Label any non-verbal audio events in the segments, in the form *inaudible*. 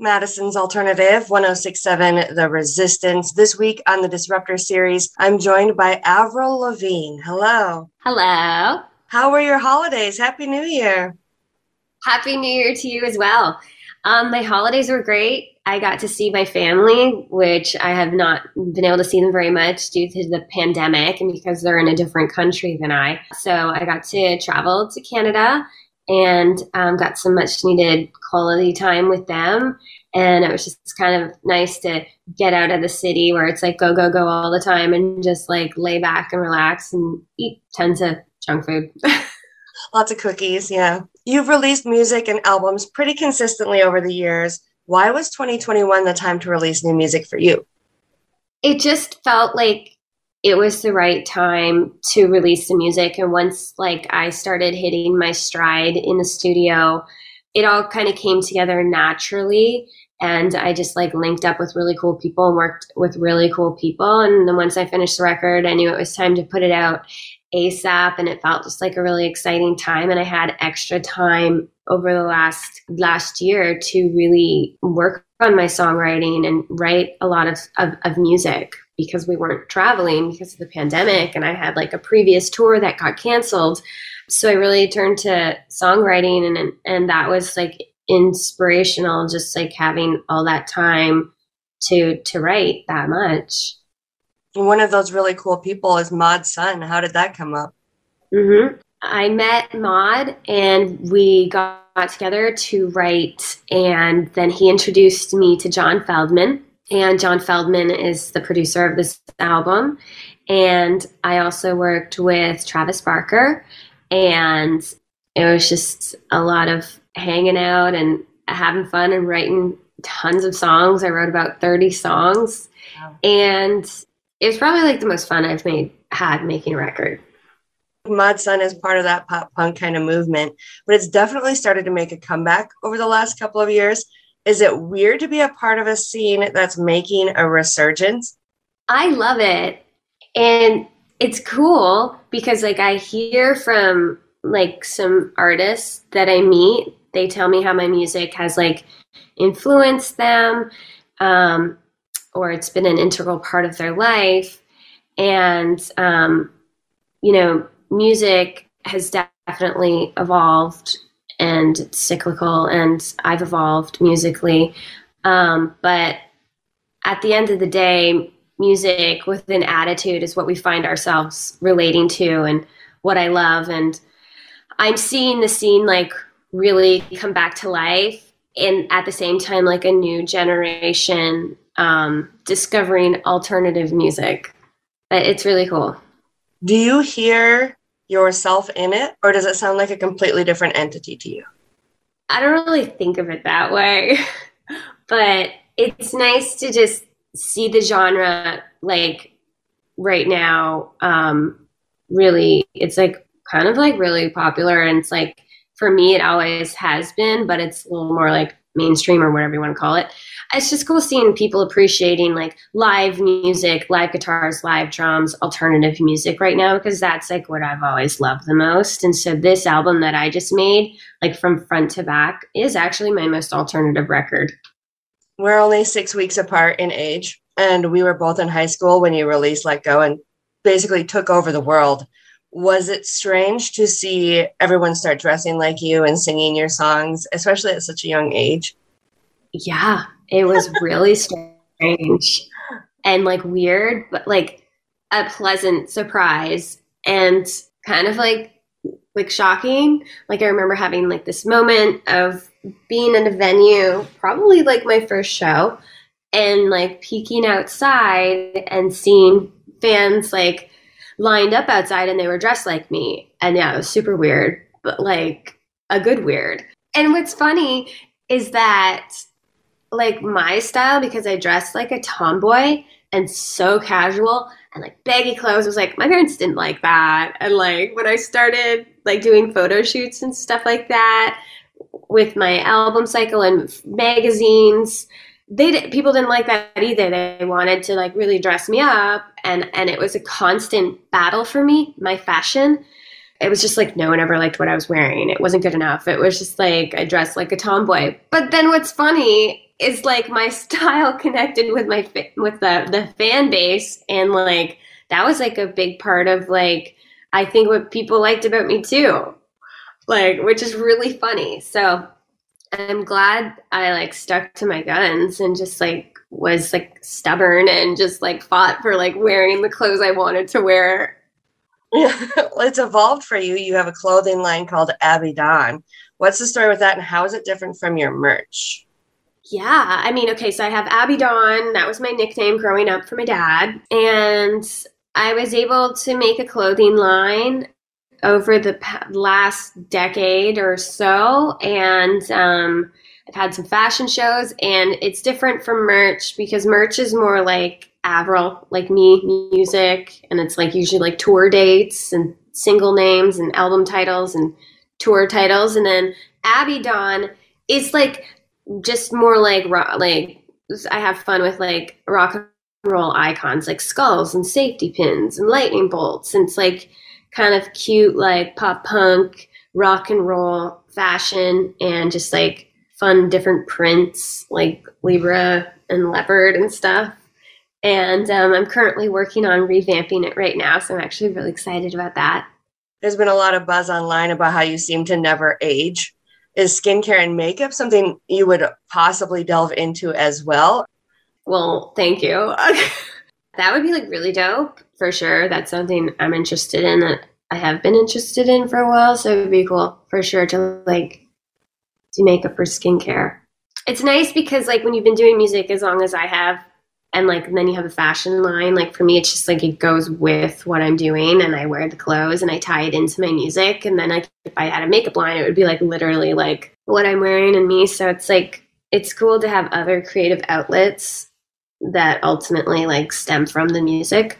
Madison's Alternative 1067 The Resistance. This week on the Disruptor series, I'm joined by Avril Lavigne. Hello. Hello. How were your holidays? Happy New Year. Happy New Year to you as well. Um, my holidays were great. I got to see my family, which I have not been able to see them very much due to the pandemic and because they're in a different country than I. So I got to travel to Canada and um, got some much needed quality time with them. And it was just kind of nice to get out of the city where it's like go, go, go all the time and just like lay back and relax and eat tons of junk food. *laughs* Lots of cookies, yeah. You've released music and albums pretty consistently over the years. Why was 2021 the time to release new music for you? It just felt like it was the right time to release the music. And once like I started hitting my stride in the studio, it all kind of came together naturally. And I just like linked up with really cool people and worked with really cool people. And then once I finished the record, I knew it was time to put it out ASAP and it felt just like a really exciting time and I had extra time over the last last year to really work on my songwriting and write a lot of, of, of music because we weren't traveling because of the pandemic and I had like a previous tour that got canceled. So I really turned to songwriting and and that was like inspirational just like having all that time to to write that much. One of those really cool people is Mod Sun. How did that come up? Mm-hmm. I met Mod and we got together to write, and then he introduced me to John Feldmann. And John Feldmann is the producer of this album. And I also worked with Travis Barker, and it was just a lot of hanging out and having fun and writing tons of songs. I wrote about 30 songs. Wow. And it was probably like the most fun I've made had making a record. Mod Sun is part of that pop punk kind of movement, but it's definitely started to make a comeback over the last couple of years. Is it weird to be a part of a scene that's making a resurgence? I love it. And it's cool because like I hear from like some artists that I meet, they tell me how my music has like influenced them. Um, or it's been an integral part of their life. And, um, you know, music has definitely evolved and it's cyclical, and I've evolved musically. Um, but at the end of the day, music with an attitude is what we find ourselves relating to and what I love. And I'm seeing the scene like really come back to life and at the same time like a new generation um, discovering alternative music. But it's really cool. Do you hear yourself in it, or does it sound like a completely different entity to you? I don't really think of it that way, *laughs* but it's nice to just see the genre like right now. Um, really, it's like kind of like really popular, and it's like for me, it always has been, but it's a little more like mainstream or whatever you want to call it. It's just cool seeing people appreciating like live music, live guitars, live drums, alternative music right now because that's like what I've always loved the most. And so this album that I just made, like from front to back, is actually my most alternative record. We're only six weeks apart in age, and we were both in high school when you released Let Go and basically took over the world was it strange to see everyone start dressing like you and singing your songs, especially at such a young age? Yeah, it was *laughs* really strange and like weird, but like a pleasant surprise and kind of like like shocking. Like I remember having like this moment of being in a venue, probably like my first show, and like peeking outside and seeing fans like lined up outside and they were dressed like me. And yeah, it was super weird, but like a good weird. And what's funny is that like my style, because I dressed like a tomboy and so casual and like baggy clothes, was like my parents didn't like that. And like when I started like doing photo shoots and stuff like that with my album cycle and magazines, they did, people didn't like that either. They wanted to like really dress me up, and and it was a constant battle for me. My fashion, it was just like no one ever liked what I was wearing. It wasn't good enough. It was just like I dressed like a tomboy. But then what's funny is like my *laughs* style connected with my with the the fan base and like that was like a big part of like I think what people liked about me too. Like which is really funny. So I'm glad I like stuck to my guns and just like was like stubborn and just like fought for like wearing the clothes I wanted to wear. *laughs* well, it's evolved for you. You have a clothing line called Abby Dawn. What's the story with that and how is it different from your merch? Yeah, I mean, okay, so I have Abby Dawn. That was my nickname growing up for my dad. And I was able to make a clothing line over the last decade or so. And um, I've had some fashion shows, and it's different from merch because merch is more like Avril, like me, music, and it's like usually like tour dates and single names and album titles and tour titles. And then Abby Dawn is like just more like rock, like I have fun with like rock and roll icons like skulls and safety pins and lightning bolts. And it's like kind of cute, like pop punk, rock and roll fashion, and just like fun different prints like Libra and leopard and stuff. And um, I'm currently working on revamping it right now, so I'm actually really excited about that. There's been a lot of buzz online about how you seem to never age is skincare and makeup something you would possibly delve into as well? Well, thank you. *laughs* that would be like really dope for sure. That's something I'm interested in that I have been interested in for a while. So it would be cool for sure to like do makeup for skincare. It's nice because like when you've been doing music as long as I have, and like and then you have a fashion line like for me it's just like it goes with what i'm doing and i wear the clothes and i tie it into my music and then like if i had a makeup line it would be like literally like what i'm wearing and me so it's like it's cool to have other creative outlets that ultimately like stem from the music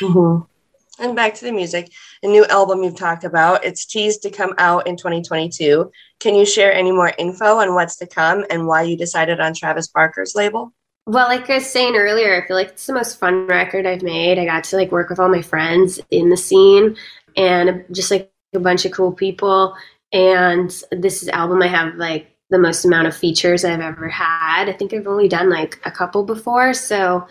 mm-hmm. and back to the music a new album you've talked about it's teased to come out in 2022 can you share any more info on what's to come and why you decided on travis barker's label well, like I was saying earlier, I feel like it's the most fun record I've made. I got to like work with all my friends in the scene and just like a bunch of cool people. And this is album I have like the most amount of features I've ever had. I think I've only done like a couple before. So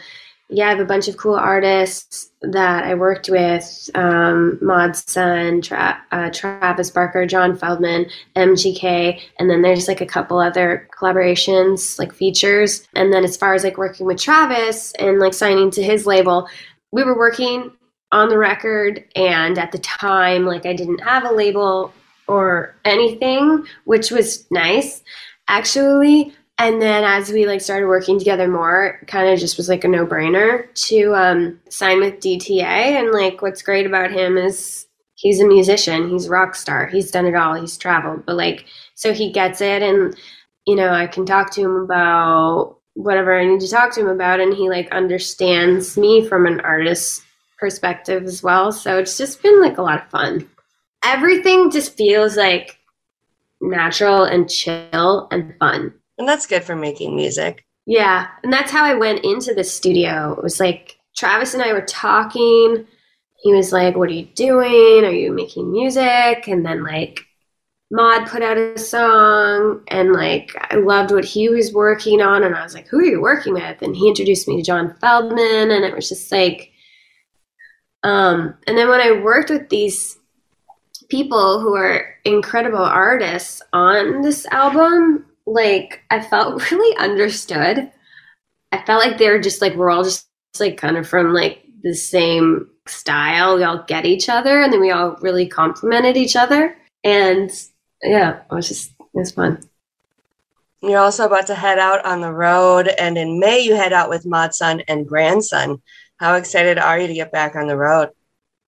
yeah, I have a bunch of cool artists that I worked with um, Mod Sun, Tra- uh, Travis Barker, John Feldmann, MGK, and then there's like a couple other collaborations, like features. And then as far as like working with Travis and like signing to his label, we were working on the record, and at the time, like I didn't have a label or anything, which was nice actually and then as we like started working together more it kind of just was like a no-brainer to um, sign with dta and like what's great about him is he's a musician he's a rock star he's done it all he's traveled. But like so he gets it and you know i can talk to him about whatever i need to talk to him about and he like understands me from an artist's perspective as well. So it's just been like a lot of fun. Everything just feels like natural and chill and fun and that's good for making music. Yeah. And that's how I went into the studio. It was like Travis and I were talking. He was like, What are you doing? Are you making music? And then, like, Mod put out a song, and like, I loved what he was working on. And I was like, Who are you working with? And he introduced me to John Feldmann and it was just like, um, and then when I worked with these people who are incredible artists on this album, like I felt *laughs* really understood. I felt like they were just like we're all just like kind of from like the same style. We all get each other, and then we all really complimented each other. And yeah, it was just it was fun. You're also about to head out on the road, and in May you head out with Mod Sun and Grandson. How excited are you to get back on the road?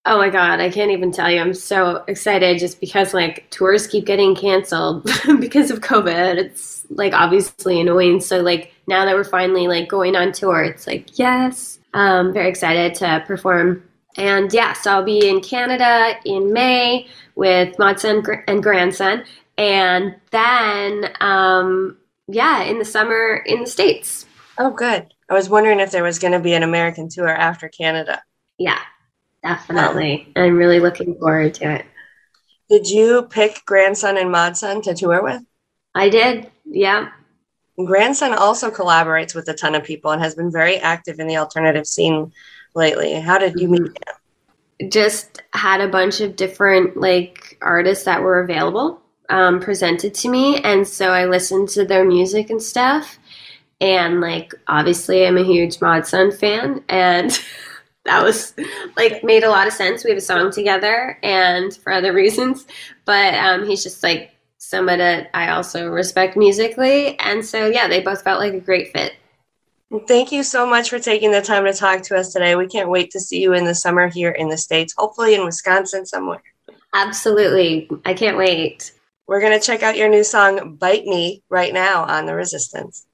Oh my god, I can't even tell you. I'm so excited just because like tours keep getting canceled *laughs* because of COVID. It's like obviously annoying. So like now that we're finally like going on tour, it's like yes. Um very excited to perform. And yeah, so I'll be in Canada in May with Mod Sun and Grandson and then um yeah, in the summer in the States. Oh good. I was wondering if there was going to be an American tour after Canada. Yeah, Definitely. I'm really looking forward to it. Did you pick grandson and Mod Sun to tour with? I did. Yeah. grandson also collaborates with a ton of people and has been very active in the alternative scene lately. How did you meet him? Just had a bunch of different like artists that were available um, presented to me, and so I listened to their music and stuff. And like, obviously, I'm a huge Mod Sun fan, and *laughs* that was like made a lot of sense. We have a song together, and for other reasons, but um, he's just like someone that I also respect musically, and so yeah, they both felt like a great fit. Thank you so much for taking the time to talk to us today. We can't wait to see you in the summer here in the States, hopefully in Wisconsin somewhere. Absolutely. I can't wait. We're going to check out your new song, Bite Me, right now on The Resistance.